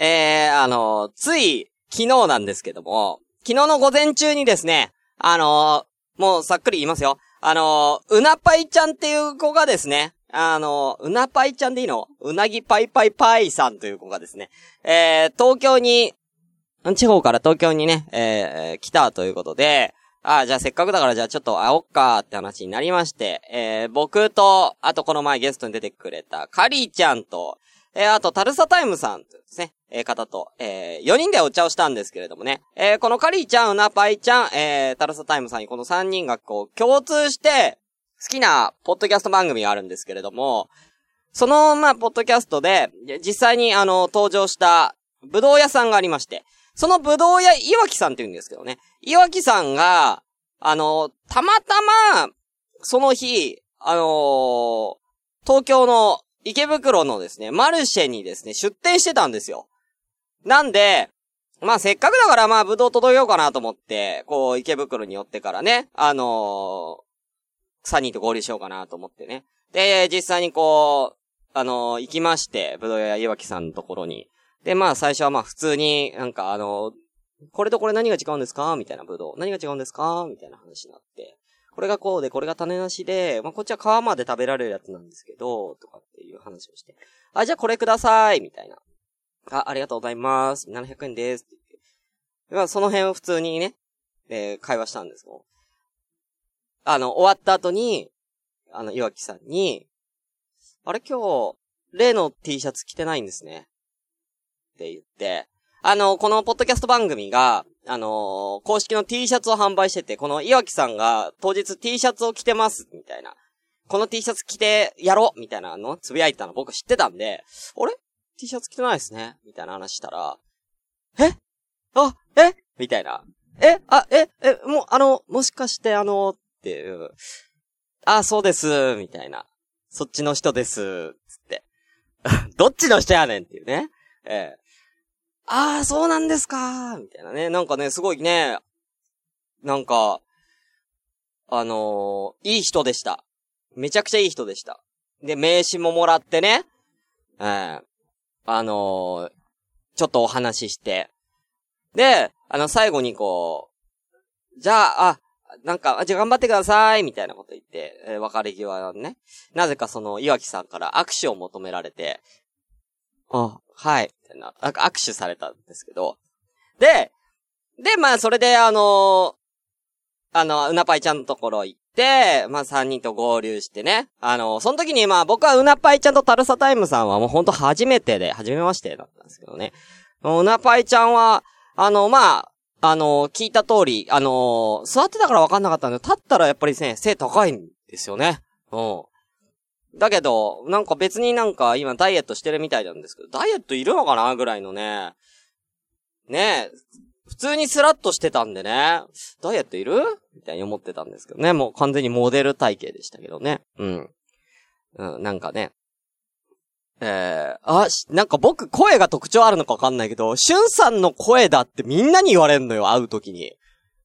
えー、あの、つい、昨日なんですけども、昨日の午前中にですね、あのもうさっくり言いますよ。あのうなぱいちゃんっていう子がですね、あのうなぱいちゃんでいいの？うなぎパイパイパイさんという子がですね、えー、東京に、地方から東京にね、えー、来たということで、ああ、じゃあせっかくだからじゃあちょっと会おっかって話になりまして、えー、僕と、あとこの前ゲストに出てくれたカリーちゃんと、えー、あとタルサタイムさんですね、えー、方と、えー、4人でお茶をしたんですけれどもね、えー、このカリーちゃん、うなぱいちゃん、えー、タルサタイムさんにこの3人がこう、共通して、好きな、ポッドキャスト番組があるんですけれども、その、まあ、ポッドキャストで、実際に、あの、登場した、ぶどう屋さんがありまして、そのぶどう屋、岩木さんって言うんですけどね。岩木さんが、あの、たまたま、その日、あのー、東京の池袋のですね、マルシェにですね、出店してたんですよ。なんで、まあせっかくだからまあぶどう届けようかなと思って、こう池袋に寄ってからね、あのー、3人と合流しようかなと思ってね。で、実際にこう、あのー、行きまして、ぶどう屋岩木さんのところに。で、まあ最初はまあ普通になんかあのー、これとこれ何が違うんですか？みたいなぶどう。何が違うんですか？みたいな話になって。これがこうで、これが種なしで、まあ、こっちは皮まで食べられるやつなんですけど、とかっていう話をして。あ、じゃあこれくださいみたいな。あ、ありがとうございます。700円です。って言って。まあ、その辺を普通にね、えー、会話したんですけど。あの、終わった後に、あの、岩木さんに、あれ今日、例の T シャツ着てないんですね。って言って、あの、このポッドキャスト番組が、あのー、公式の T シャツを販売してて、この岩木さんが当日 T シャツを着てます、みたいな。この T シャツ着てやろうみたいなのつぶやいたの僕知ってたんで、あれ？?T シャツ着てないですねみたいな話したら、え？あ、え？みたいな。え？あ、え？え、もう、あの、もしかしてあの、っていう。あ、そうです、みたいな。そっちの人です、つって。どっちの人やねんっていうね。ええああ、そうなんですかみたいなね。なんかね、すごいね、なんか、あのー、いい人でした。めちゃくちゃいい人でした。で、名刺ももらってね、えー、あのー、ちょっとお話しして。で、あの、最後にこう、じゃあ、あ、なんか、じゃあ頑張ってください、みたいなこと言って、えー、別れ際のね、なぜかその、岩木さんから握手を求められて、あ、はい、みたいな、なんか握手されたんですけど、で、で、まあ、それで、あのー、あの、うなぱいちゃんのところ行って、まあ、三人と合流してね。あの、その時に、まあ、僕はうなぱいちゃんとタルサタイムさんはもうほんと初めてで、初めましてだったんですけどね。うなぱいちゃんは、あの、まあ、あの、聞いた通り、あの座ってたからわかんなかったんで、立ったらやっぱりね、背高いんですよね。うん。だけど、なんか別になんか今ダイエットしてるみたいなんですけど、ダイエットいるのかなぐらいのね。ねえ、普通にスラッとしてたんでね、ダイエットいる？みたいに思ってたんですけどね。もう完全にモデル体型でしたけどね。うん。うん、なんかね。えー、あ、なんか僕声が特徴あるのかわかんないけど、しゅんさんの声だってみんなに言われるのよ、会うときに。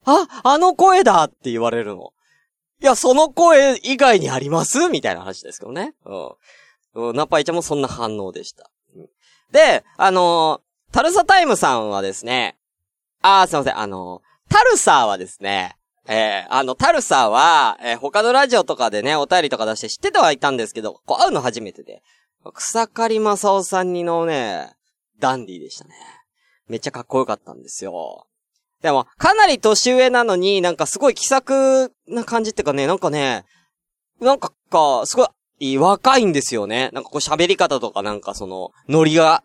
あ、あの声だって言われるの。いや、その声以外にあります？みたいな話ですけどね。うん。ナパイちゃんもそんな反応でした。うんで、あのー、タルサタイムさんはですね、あー、すいません、あの、タルサーはですね、えー、あの、タルサーは、えー、他のラジオとかでね、お便りとか出して知っててはいたんですけど、こう会うの初めてで、草刈正雄さんにのね、ダンディでしたね。めっちゃかっこよかったんですよ。でも、かなり年上なのに、なんかすごい気さくな感じっていうかね、なんかね、なんかか、すごい若いんですよね。なんかこう喋り方とかなんかその、ノリが。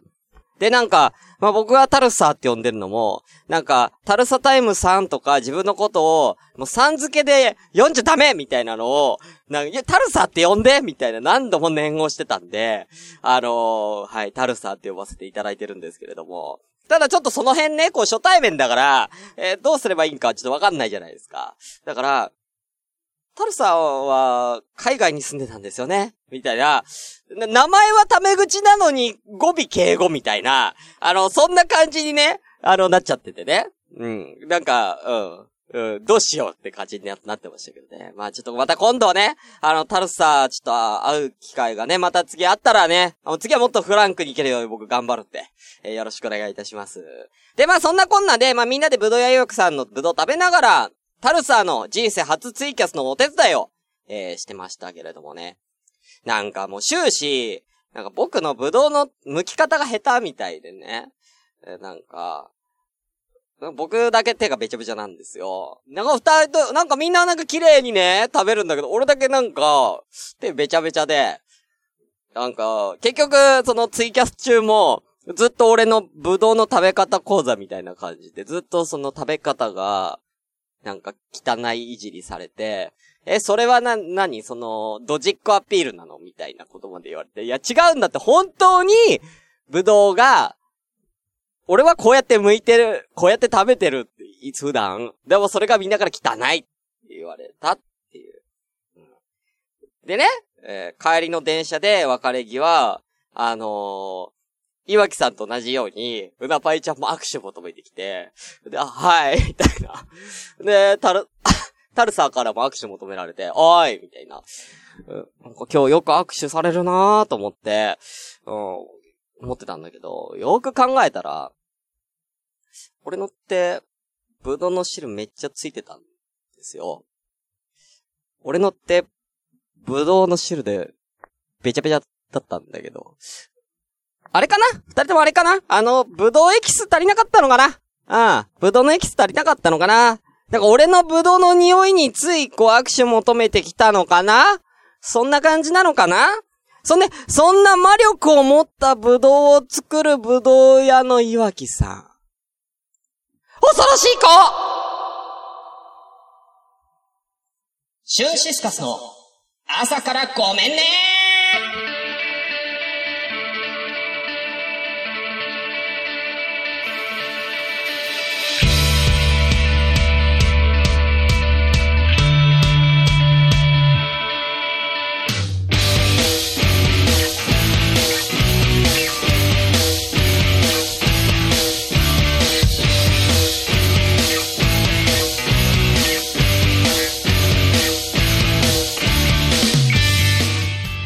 で、なんか、まあ、僕がタルサって呼んでるのも、なんか、タルサタイムさんとか自分のことを、もうさん付けで読んじゃダメみたいなのを、なんか、いや、タルサって呼んでみたいな何度も念をしてたんで、あのー、はい、タルサって呼ばせていただいてるんですけれども、ただちょっとその辺ね、こう初対面だから、えー、どうすればいいんかちょっとわかんないじゃないですか。だから、タルさんは海外に住んでたんですよね。みたいな。名前はタメ口なのに語尾敬語みたいな。あの、そんな感じにね、あの、なっちゃっててね。うん。なんか、うん、うんどうしようって感じになってましたけどね。まあちょっとまた今度ね、あの、タルサ、ちょっと会う機会がね、また次あったらね、次はもっとフランクに行けるように僕頑張るって、えー、よろしくお願いいたします。で、まあそんなこんなで、まあみんなでブドウ屋予約さんのブドウ食べながら、タルサーの人生初ツイキャスのお手伝いを、えー、してましたけれどもね。なんかもう終始、なんか僕のブドウの剥き方が下手みたいでね。えー、なんか、僕だけ手がべちゃべちゃなんですよ。なんか二人と、なんかみんななんか綺麗にね、食べるんだけど、俺だけなんか、手べちゃべちゃで、なんか、結局、そのツイキャス中も、ずっと俺のブドウの食べ方講座みたいな感じで、ずっとその食べ方が、なんか汚いいじりされて、え、それはな、なにその、ドジックアピールなの？みたいなことまで言われて。いや、違うんだって、本当に、ブドウが、俺はこうやって剥いてる、こうやって食べてるって、普段。でもそれがみんなから汚いって言われたっていう。うん、でね、えー、帰りの電車で別れ際、あの、岩木さんと同じように、うなぱいちゃんも握手求めてきて、で、あ、はい、みたいな。で、たる、タルサーからも握手求められて、おーいみたいな。なんか今日よく握手されるなーと思って、うん、思ってたんだけど、よく考えたら、俺のって、ぶどうの汁めっちゃついてたんですよ。俺のって、ぶどうの汁で、べちゃべちゃだったんだけど。あれかな？二人ともあれかな？あの、ぶどうエキス足りなかったのかな？ああ、ぶどうのエキス足りなかったのかな？なんか俺のぶどうの匂いについこう握手求めてきたのかな？そんな感じなのかな？そんで、そんな魔力を持ったぶどうを作るぶどう屋の岩木さん。恐ろしい子！シュンシスカスの朝からごめんね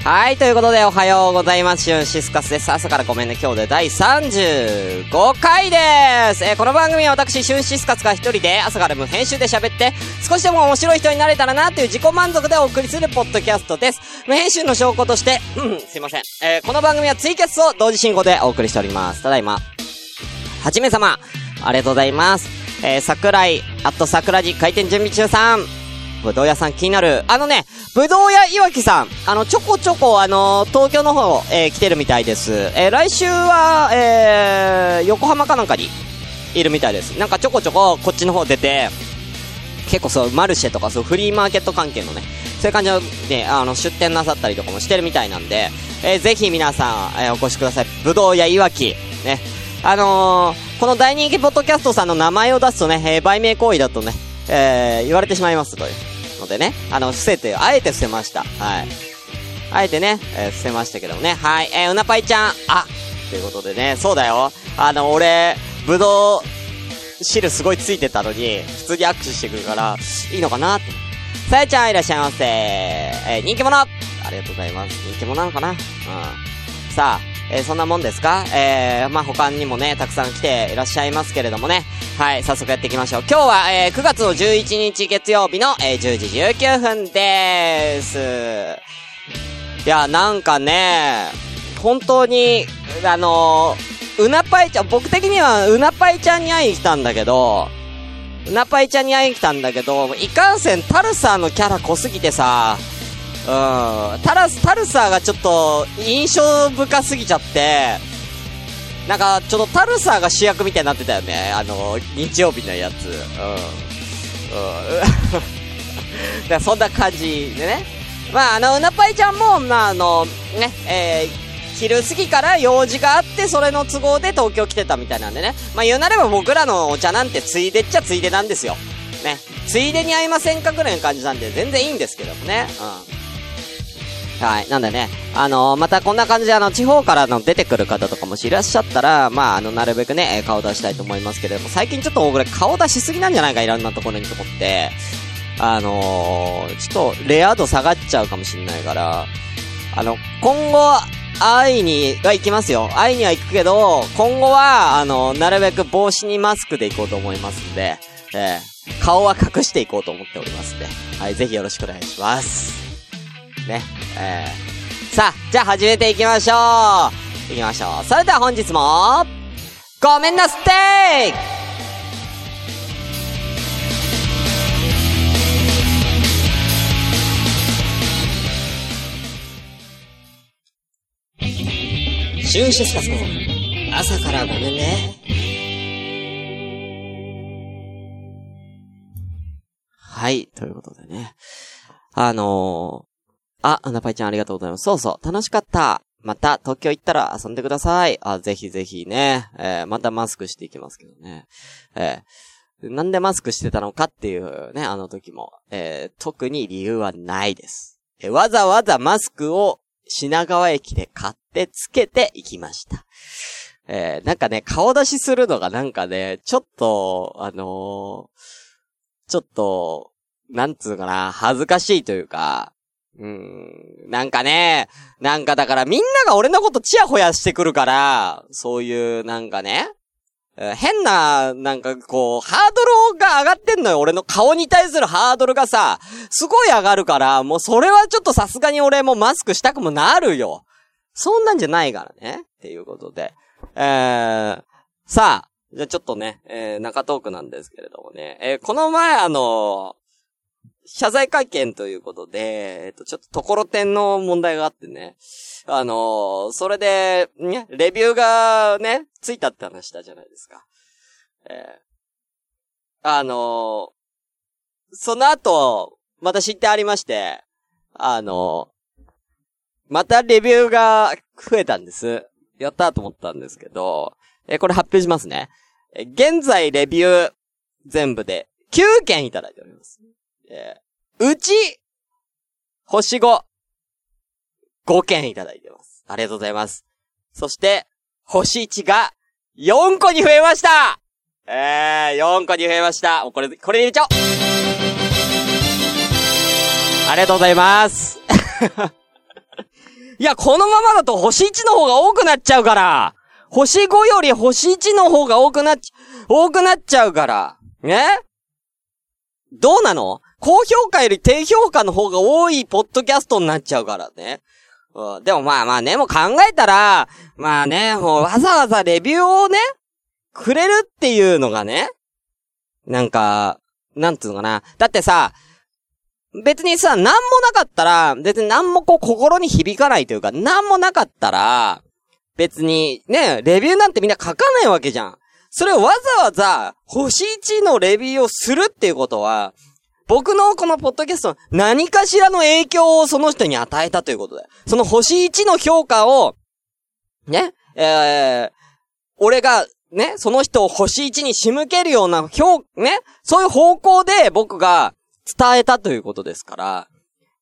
はい、ということでおはようございます。シュンシスカスです。朝からごめんね。今日で第35回です。えー、この番組は私、シュンシスカスが一人で朝から無編集で喋って、少しでも面白い人になれたらなという自己満足でお送りするポッドキャストです。無編集の証拠として、うん、すいません。えー、この番組はツイキャスを同時進行でお送りしております。ただいま。はじめ様、ありがとうございます。えー、桜井、あと桜寺開店準備中さん。ぶどう屋さん気になる。あのね、ぶどう屋いわきさん、あの、ちょこちょこ、あの、東京の方、えー、来てるみたいです。えー、来週は、えー、横浜かなんかに、いるみたいです。なんかちょこちょこ、こっちの方出て、結構そう、マルシェとか、そう、フリーマーケット関係のね、そういう感じで、あの、出店なさったりとかもしてるみたいなんで、えー、ぜひ皆さん、えー、お越しください。ぶどう屋いわき、ね。あのー、この大人気ポッドキャストさんの名前を出すとね、えー、売名行為だとね、えー、言われてしまいますという。のでね、あの、伏せて、あえて伏せました。はい。あえてね、えー、伏せましたけどもね。はい。えー、うなぱいちゃん、あ、ということでね、そうだよ。あの、俺、ぶどう、汁すごいついてたのに、普通に握手してくるから、いいのかなって。さやちゃんいらっしゃいませ。えー、人気者ありがとうございます。人気者なのかな？うん。さあ、えー、そんなもんですか？えー、まあ、他にもね、たくさん来ていらっしゃいますけれどもね。はい、早速やっていきましょう。今日は、えー、9月の11日月曜日の、えー、10時19分でーす。いや、なんかね、本当に、あのー、うなぱいちゃん、僕的にはうなぱいちゃんに会いに来たんだけど、うなぱいちゃんに会いに来たんだけど、いかんせんタルサーのキャラ濃すぎてさ、うん。タラス、タルサーがちょっと印象深すぎちゃって、なんか、ちょっとタルサーが主役みたいになってたよね。あの、日曜日のやつ。うん。うん。だそんな感じでね。まあ、あの、うなぱいちゃんも、まあ、あの、ね、えー、昼過ぎから用事があって、それの都合で東京来てたみたいなんでね。まあ言うなれば僕らのお茶なんてついでっちゃついでなんですよ。ね。ついでに会いませんかぐらいの感じなんで全然いいんですけどもね。うん。はい。なんでね、あのー、またこんな感じであの、地方からの出てくる方とかもしいらっしゃったら、まあ、あの、なるべくね、顔出したいと思いますけれども、最近ちょっと俺顔出しすぎなんじゃないか、いろんなところにと思って、あのー、ちょっと、レア度下がっちゃうかもしんないから、あの、今後、会いには行きますよ。会いには行くけど、今後は、あの、なるべく帽子にマスクで行こうと思いますんで、えー、顔は隠していこうと思っておりますんで、はい、ぜひよろしくお願いします。ね、えー、さあ、じゃあ始めていきましょう行きましょう。それでは本日も、ごめんなステーキシュンシスカスの朝からごめんね。はい、ということでね。あのー、あ、アナパイちゃんありがとうございます。そうそう、楽しかった。また、東京行ったら遊んでください。あ、ぜひぜひね。えー、またマスクしていきますけどね。えー、なんでマスクしてたのかっていうね、あの時も。えー、特に理由はないです。えー、わざわざマスクを品川駅で買ってつけて行きました。えー、なんかね、顔出しするのがなんかね、ちょっと、あのー、ちょっと、なんつうかな、恥ずかしいというか、うん、なんかね、なんかだからみんなが俺のことチヤホヤしてくるから、そういうなんかね、変な、なんかこう、ハードルが上がってんのよ。俺の顔に対するハードルがさ、すごい上がるから、もうそれはちょっとさすがに俺もマスクしたくもなるよ。そんなんじゃないからね。っていうことで。えー、さあ、じゃあちょっとね、えー、中トークなんですけれどもね。えー、この前あの謝罪会見ということで、えっと、ちょっとところてんの問題があってね。あのー、それで、ね、レビューがね、ついたって話したじゃないですか。えー、あのー、その後、また知ってありまして、あのー、またレビューが増えたんです。やったと思ったんですけど、えこれ発表しますね。え現在レビュー全部で9件いただいております。え、うち、星5、5件いただいてます。ありがとうございます。そして、星1が4個に増えましたえー、4個に増えました。もうこれ、これで入れちゃおうありがとうございます。いや、このままだと星1の方が多くなっちゃうから。星5より星1の方が多くなっ、多くなっちゃうから。ね？どうなの？高評価より低評価の方が多いポッドキャストになっちゃうからね。うん、でもまあまあね、もう考えたら、まあね、もうわざわざレビューをね、くれるっていうのがね、なんか、なんつうのかな。だってさ、別にさ、なんもなかったら、別になんもこう心に響かないというか、なんもなかったら、別にね、レビューなんてみんな書かないわけじゃん。それをわざわざ、星1のレビューをするっていうことは、僕のこのポッドキャスト何かしらの影響をその人に与えたということで。その星1の評価を、ね、えー、俺が、ね、その人を星1に仕向けるような評、ね、そういう方向で僕が伝えたということですから、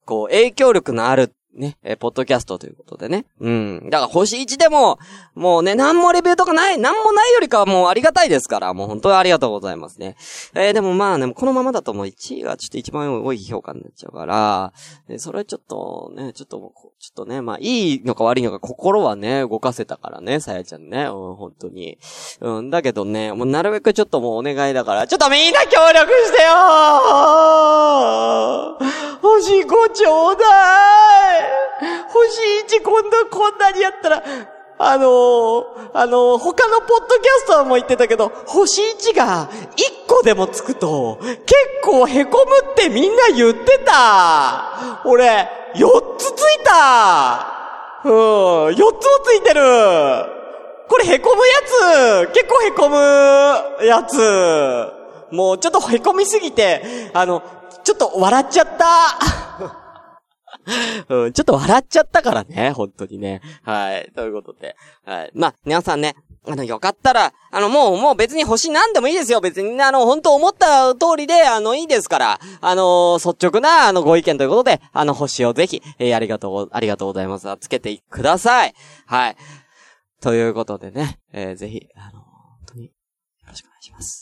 こう、影響力のあるね、えポッドキャストということでね。うん。だから星1でも、もうね、なんもレビューとかない、なんもないよりかはもうありがたいですから、もう本当にありがとうございますね。えー、でもまあね、このままだともう1位がちょっと一番多い評価になっちゃうから、えそれちょっとね、ちょっと、ちょっとね、まあいいのか悪いのか心はね、動かせたからね、さやちゃんね、うん、本当に。うん、だけどね、もうなるべくちょっともうお願いだから、ちょっとみんな協力してよ星5ちょうだい星1今度こんなにやったら、あのー、あのー、他のポッドキャスターも言ってたけど、星1が1個でもつくと、結構凹むってみんな言ってた。俺、4つついた。うん、4つもついてる。これ凹むやつ結構凹むやつもうちょっと凹みすぎて、あの、ちょっと笑っちゃった。うん、ちょっと笑っちゃったからね、本当にね。はい。ということで。はい。まあ、皆さんね、あの、よかったら、あの、もう、もう別に星何でもいいですよ。別に、あの、本当思った通りで、あの、いいですから。あの率直な、あの、ご意見ということで、あの、星をぜひ、えー、ありがとう、ありがとうございます。つけてください。はい。ということでね、えー、ぜひ、あの、本当に、よろしくお願いします。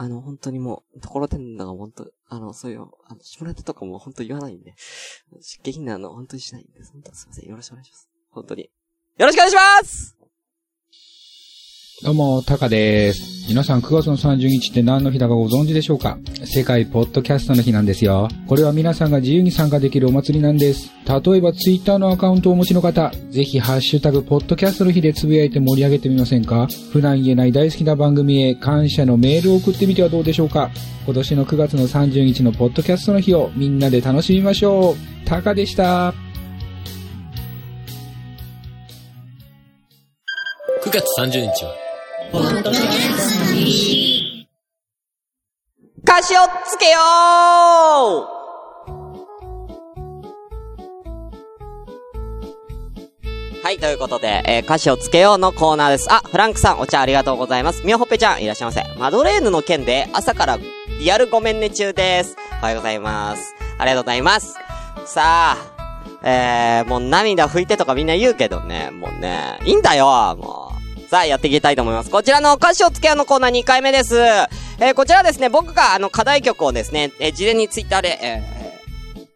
あの、本当にもう、ところてんのが本当、あの、そういう、あの、下ネタとかも本当言わないんで、下品なの本当にしないんで、本当すいません。よろしくお願いします。本当に。よろしくお願いしますどうも、タカです。皆さん9月の30日って何の日だかご存知でしょうか？世界ポッドキャストの日なんですよ。これは皆さんが自由に参加できるお祭りなんです。例えばツイッターのアカウントをお持ちの方、ぜひハッシュタグポッドキャストの日でつぶやいて盛り上げてみませんか？普段言えない大好きな番組へ感謝のメールを送ってみてはどうでしょうか？今年の9月の30日のポッドキャストの日をみんなで楽しみましょう。タカでした。9月30日は歌詞をつけようはい、ということで、えー、歌詞をつけようのコーナーです。あ、フランクさん、お茶ありがとうございます。みおほっぺちゃん、いらっしゃいませ。マドレーヌの件で、朝からリアルごめんね中です。おはようございます。ありがとうございます。さあ、えー、もう涙拭いてとかみんな言うけどね、もうね、いいんだよ、もう。さあ、やっていきたいと思います。こちらの歌詞をつけ合うのコーナー2回目です。えー、こちらですね、僕があの課題曲をですね、えー、事前にツイッターで、え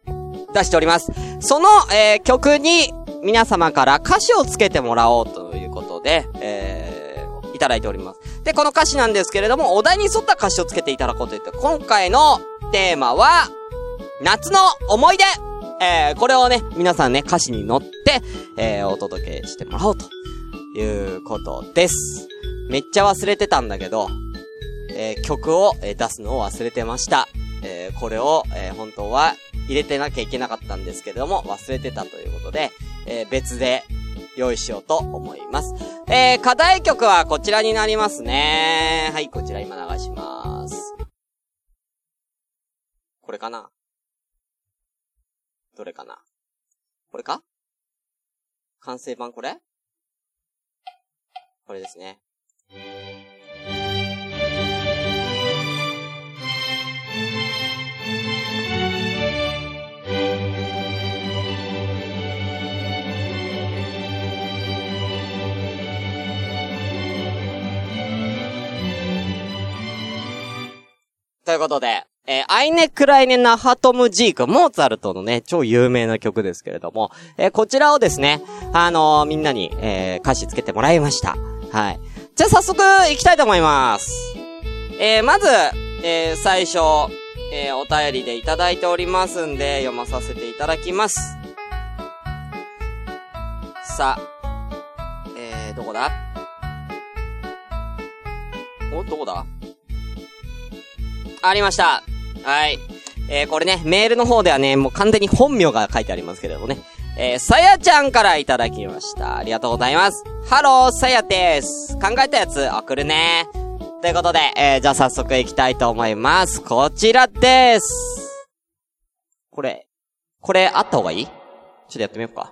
ー、出しております。その、えー、曲に皆様から歌詞をつけてもらおうということで、えー、いただいております。で、この歌詞なんですけれども、お題に沿った歌詞をつけていただこうと言って、今回のテーマは、夏の思い出えー、これをね、皆さんね、歌詞に乗って、えー、お届けしてもらおうということです。めっちゃ忘れてたんだけど、えー、曲を、え出すのを忘れてました。えー、これを、えー、本当は入れてなきゃいけなかったんですけれども、忘れてたということで、え別で用意しようと思います。え課題曲はこちらになりますね。はい、こちら今流します。これかな？どれかな？これか？完成版これ？これですね。ということで、えー、アイネ・クライネ・ナハトム・ジーク、モーツァルトのね、超有名な曲ですけれども、えー、こちらをですね、あのー、みんなに、え歌詞つけてもらいました。はい。じゃあ早速行きたいと思います。えー、まず、えー、最初、えー、お便りでいただいておりますんで、読まさせていただきます。さあ、えー、どこだ？お、どこだ？ありました。はい。えー、これね、メールの方ではね、もう完全に本名が書いてありますけれどもね。えー、さやちゃんからいただきました。ありがとうございます。ハロー、さやです。考えたやつ送るね。ということで、えー、じゃあ早速行きたいと思います。こちらです。これ、これあった方がいい？ちょっとやってみようか。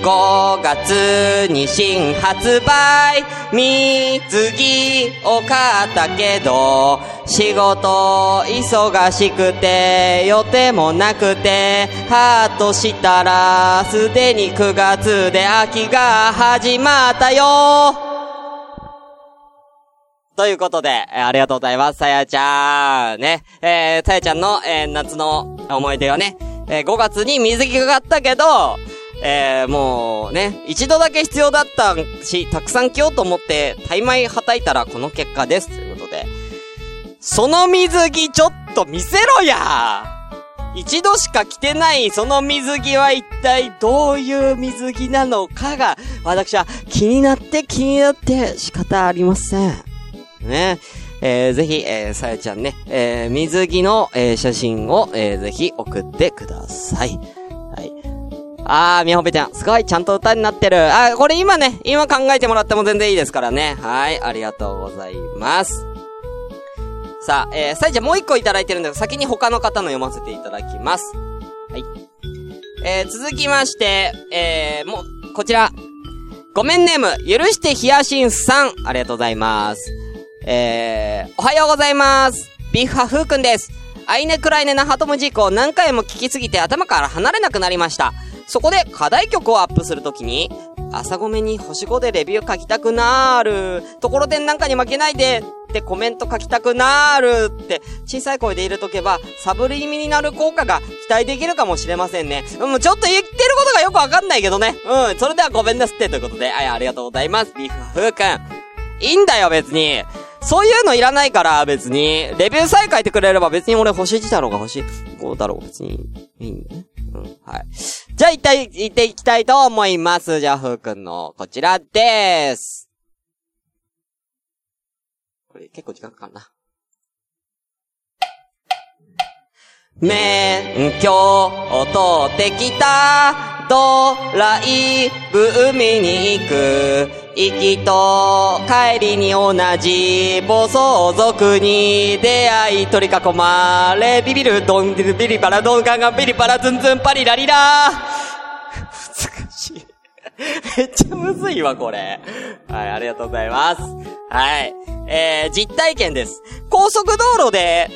5月に新発売水着を買ったけど仕事忙しくて予定もなくてハートしたらすでに9月で秋が始まったよということで、えー、ありがとうございます。さやちゃん。ね。えー、さやちゃんの、えー、夏の思い出はね、えー、5月に水着が買ったけど、えー、もうね、一度だけ必要だったし、たくさん着ようと思って、大枚はたいたらこの結果です。ということで。その水着ちょっと見せろや一度しか着てないその水着は一体どういう水着なのかが、私は気になって気になって仕方ありません。ね。えー、ぜひ、えー、さやちゃんね、えー、水着の、えー、写真を、えー、ぜひ送ってください。あー、みほぺちゃん。すごい、ちゃんと歌になってる。あ、これ今ね、今考えてもらっても全然いいですからね。はい、ありがとうございます。さあ、えー、さいちゃんもう一個いただいてるんで、先に他の方の読ませていただきます。はい。えー、続きまして、えー、もう、こちら。ごめんネーム、許してヒヤシンさん、ありがとうございます。えー、おはようございます。ビーフハフーくんです。アイネクライネなハトムジークを何回も聞きすぎて頭から離れなくなりました。そこで課題曲をアップするときに、朝ごめに星5でレビュー書きたくなーる。ところてんなんかに負けないでってコメント書きたくなーるって小さい声で入れとけばサブリミになる効果が期待できるかもしれませんね。うん、ちょっと言ってることがよくわかんないけどね。うん、それではごめんなすってということで、はい、ありがとうございます。ビーフフーくん。いいんだよ、別に。そういうのいらないから、別に。レビューさえ書いてくれれば別に俺星1だろうが星5だろうが別にいいんだね。うん、はい。じゃあ、一体、行っていきたいと思います。じゃあ、ふうくんの、こちらでーす。これ結構時間かかるな。免許を取ってきたドライブ海に行く行きと帰りに同じ暴走族に出会い取り囲まれビビるドンビリビリパラドンガンガンビリパラズンズンパリラリラ難しい。めっちゃむずいわ、これ。はい、ありがとうございます。はい。えー、実体験です。高速道路で、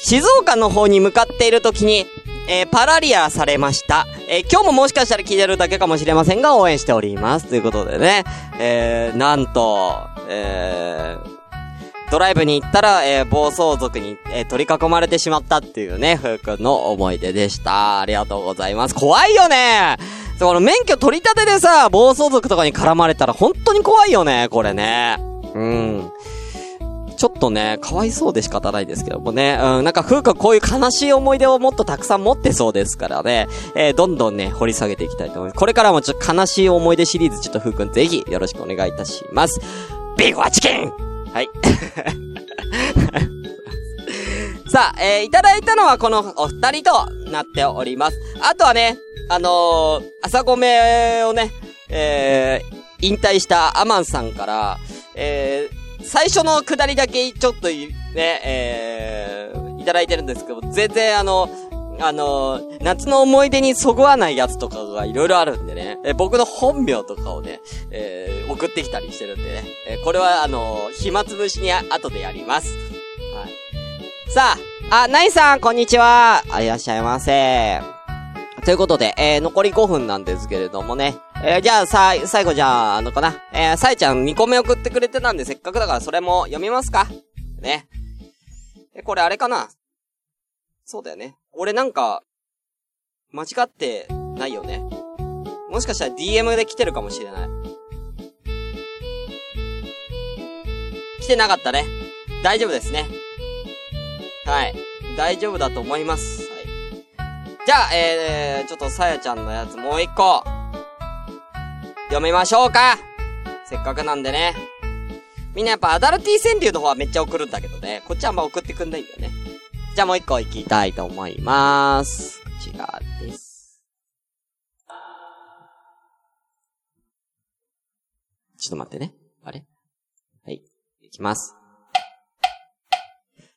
静岡の方に向かっている時に、えー、パラリアされました。えー、今日ももしかしたら聞いてるだけかもしれませんが、応援しております。ということでね、えー、なんと、えー、ドライブに行ったら、えー、暴走族に、えー、取り囲まれてしまったっていうね、ふうくんの思い出でした。ありがとうございます。怖いよねその免許取り立てでさ、暴走族とかに絡まれたら本当に怖いよね、これね。うん。ちょっとね、かわいそうで仕方ないですけどもね。うん、なんか、ふうかこういう悲しい思い出をもっとたくさん持ってそうですからね。えー、どんどんね、掘り下げていきたいと思います。これからもちょっと悲しい思い出シリーズ、ちょっとふうくんぜひよろしくお願いいたします。ビーフはチキンはい。さあ、えー、いただいたのはこのお二人となっております。あとはね、あのー、朝ごめをね、えー、引退したアマンさんから、えー、最初のくだりだけちょっと、ね、えー、いただいてるんですけど、全然あの、あの、夏の思い出にそぐわないやつとかがいろいろあるんでね、え僕の本名とかをね、えー、送ってきたりしてるんでね、えこれはあの、暇つぶしに後でやります。はい。さあ、あ、ナイさん、こんにちは。いらっしゃいませ。ということで、えー、残り5分なんですけれどもね。えー、じゃあ、さ、最後じゃあ、あのかな。えー、さえちゃん2個目送ってくれてたんで、せっかくだからそれも読みますかね。え、これあれかなそうだよね。俺なんか、間違ってないよね。もしかしたら DM で来てるかもしれない。来てなかったね。大丈夫ですね。はい。大丈夫だと思います。じゃあ、えー、ちょっとさやちゃんのやつもう一個。読みましょうかせっかくなんでね。みんなやっぱアダルティ川柳の方はめっちゃ送るんだけどね。こっちはあんま送ってくんないんだよね。じゃあもう一個行きたいと思いまーす。こちらです。ちょっと待ってね。あれ？はい。いきます。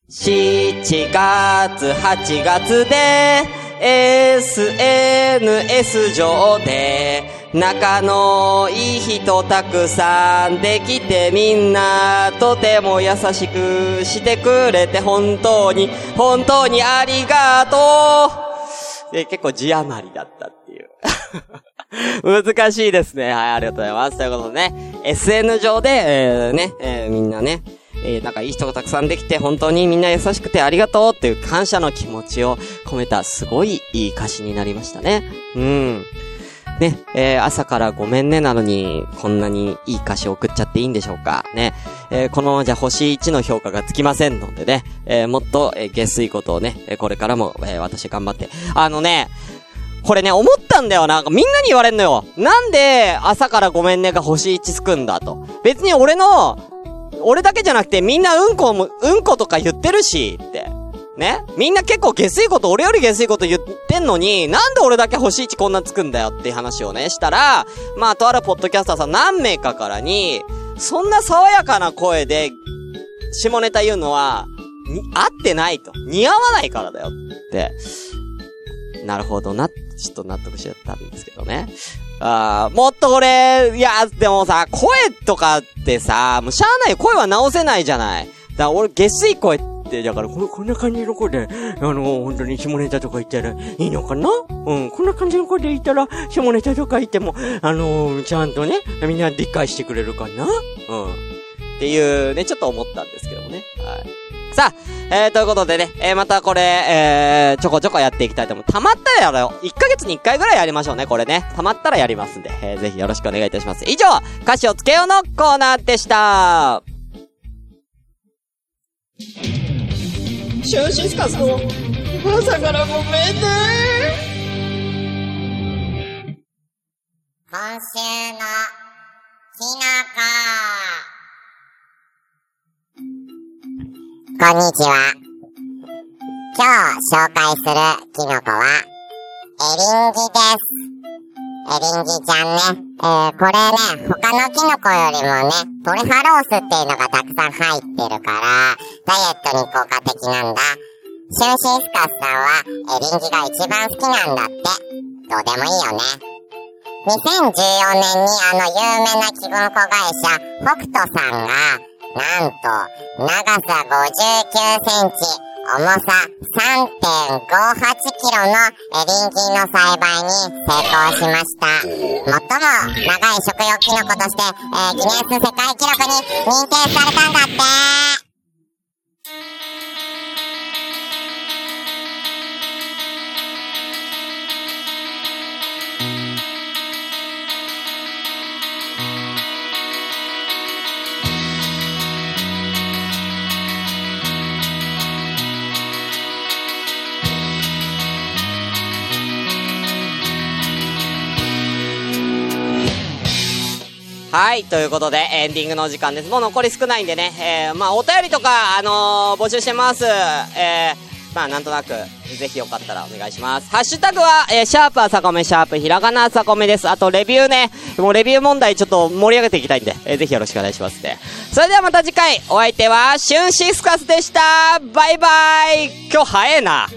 7月、8月で、SNS 上で、仲のいい人たくさんできてみんなとても優しくしてくれて本当に、本当にありがとうで、結構字余りだったっていう。難しいですね。はい、ありがとうございます。ということでね、SN 上で、えー、ね、えー、みんなね、えー、なんかいい人がたくさんできて、本当にみんな優しくてありがとうっていう感謝の気持ちを込めた、すごいいい歌詞になりましたね。うん。ね、えー、朝からごめんねなのに、こんなにいい歌詞送っちゃっていいんでしょうか。ね。えー、このままじゃ星1の評価がつきませんのでね、えー、もっと、えー、下水ことをね、えこれからも、え、私頑張って。あのね、これね、思ったんだよな。みんなに言われんのよ。なんで、朝からごめんねが星1つくんだと。別に俺の、俺だけじゃなくてみんなうんこも、うんことか言ってるし、って。ね？みんな結構下水こと、俺より下水こと言ってんのに、なんで俺だけ星1こんなつくんだよっていう話をね、したら、まあ、とあるポッドキャスターさん何名かからに、そんな爽やかな声で、下ネタ言うのは、合ってないと。似合わないからだよって。なるほどな、ちょっと納得しちゃったんですけどね。ああもっと俺、いや、でもさ、声とかってさ、もうしゃあない、声は直せないじゃない。だから俺、下水声って、だからこ、こんな感じの声で、あの、本当に下ネタとか言ったらいいのかな？うん、こんな感じの声で言ったら、下ネタとか言っても、あのちゃんとね、みんな理解してくれるかな？うん。っていうね、ちょっと思ったんですけどもね。はい。さあ、えー、ということでね、えー、またこれ、えー、ちょこちょこやっていきたいと思う。たまったらやろう。1ヶ月に1回ぐらいやりましょうね、これね。たまったらやりますんで、えー、ぜひよろしくお願いいたします。以上、歌詞をつけようのコーナーでした。シュンシスカスの朝からごめんね。今週のきなこ。こんにちは。今日紹介するキノコは、エリンギです。エリンギちゃんね。えー、これね、他のキノコよりもね、トレハロースっていうのがたくさん入ってるから、ダイエットに効果的なんだ。シュンシースカスさんは、エリンギが一番好きなんだって。どうでもいいよね。2014年にあの有名な気分子会社、北斗さんが、なんと、長さ59センチ、重さ3.58キロのエリンギの栽培に成功しました。最も長い食用キノコとして、えー、ギネス世界記録に認定されたんだって。はい、ということで、エンディングの時間です。もう残り少ないんでね、えー、まあ、お便りとか、あのー、募集してます。えー、まあ、なんとなく、ぜひよかったらお願いします。ハッシュタグは、えー、シャープ朝コメ、シャープひらがな朝コメです。あと、レビューね、もうレビュー問題ちょっと盛り上げていきたいんで、えー、ぜひよろしくお願いしますね。それではまた次回、お相手は、シュンシスカスでしたバイバイ今日早えな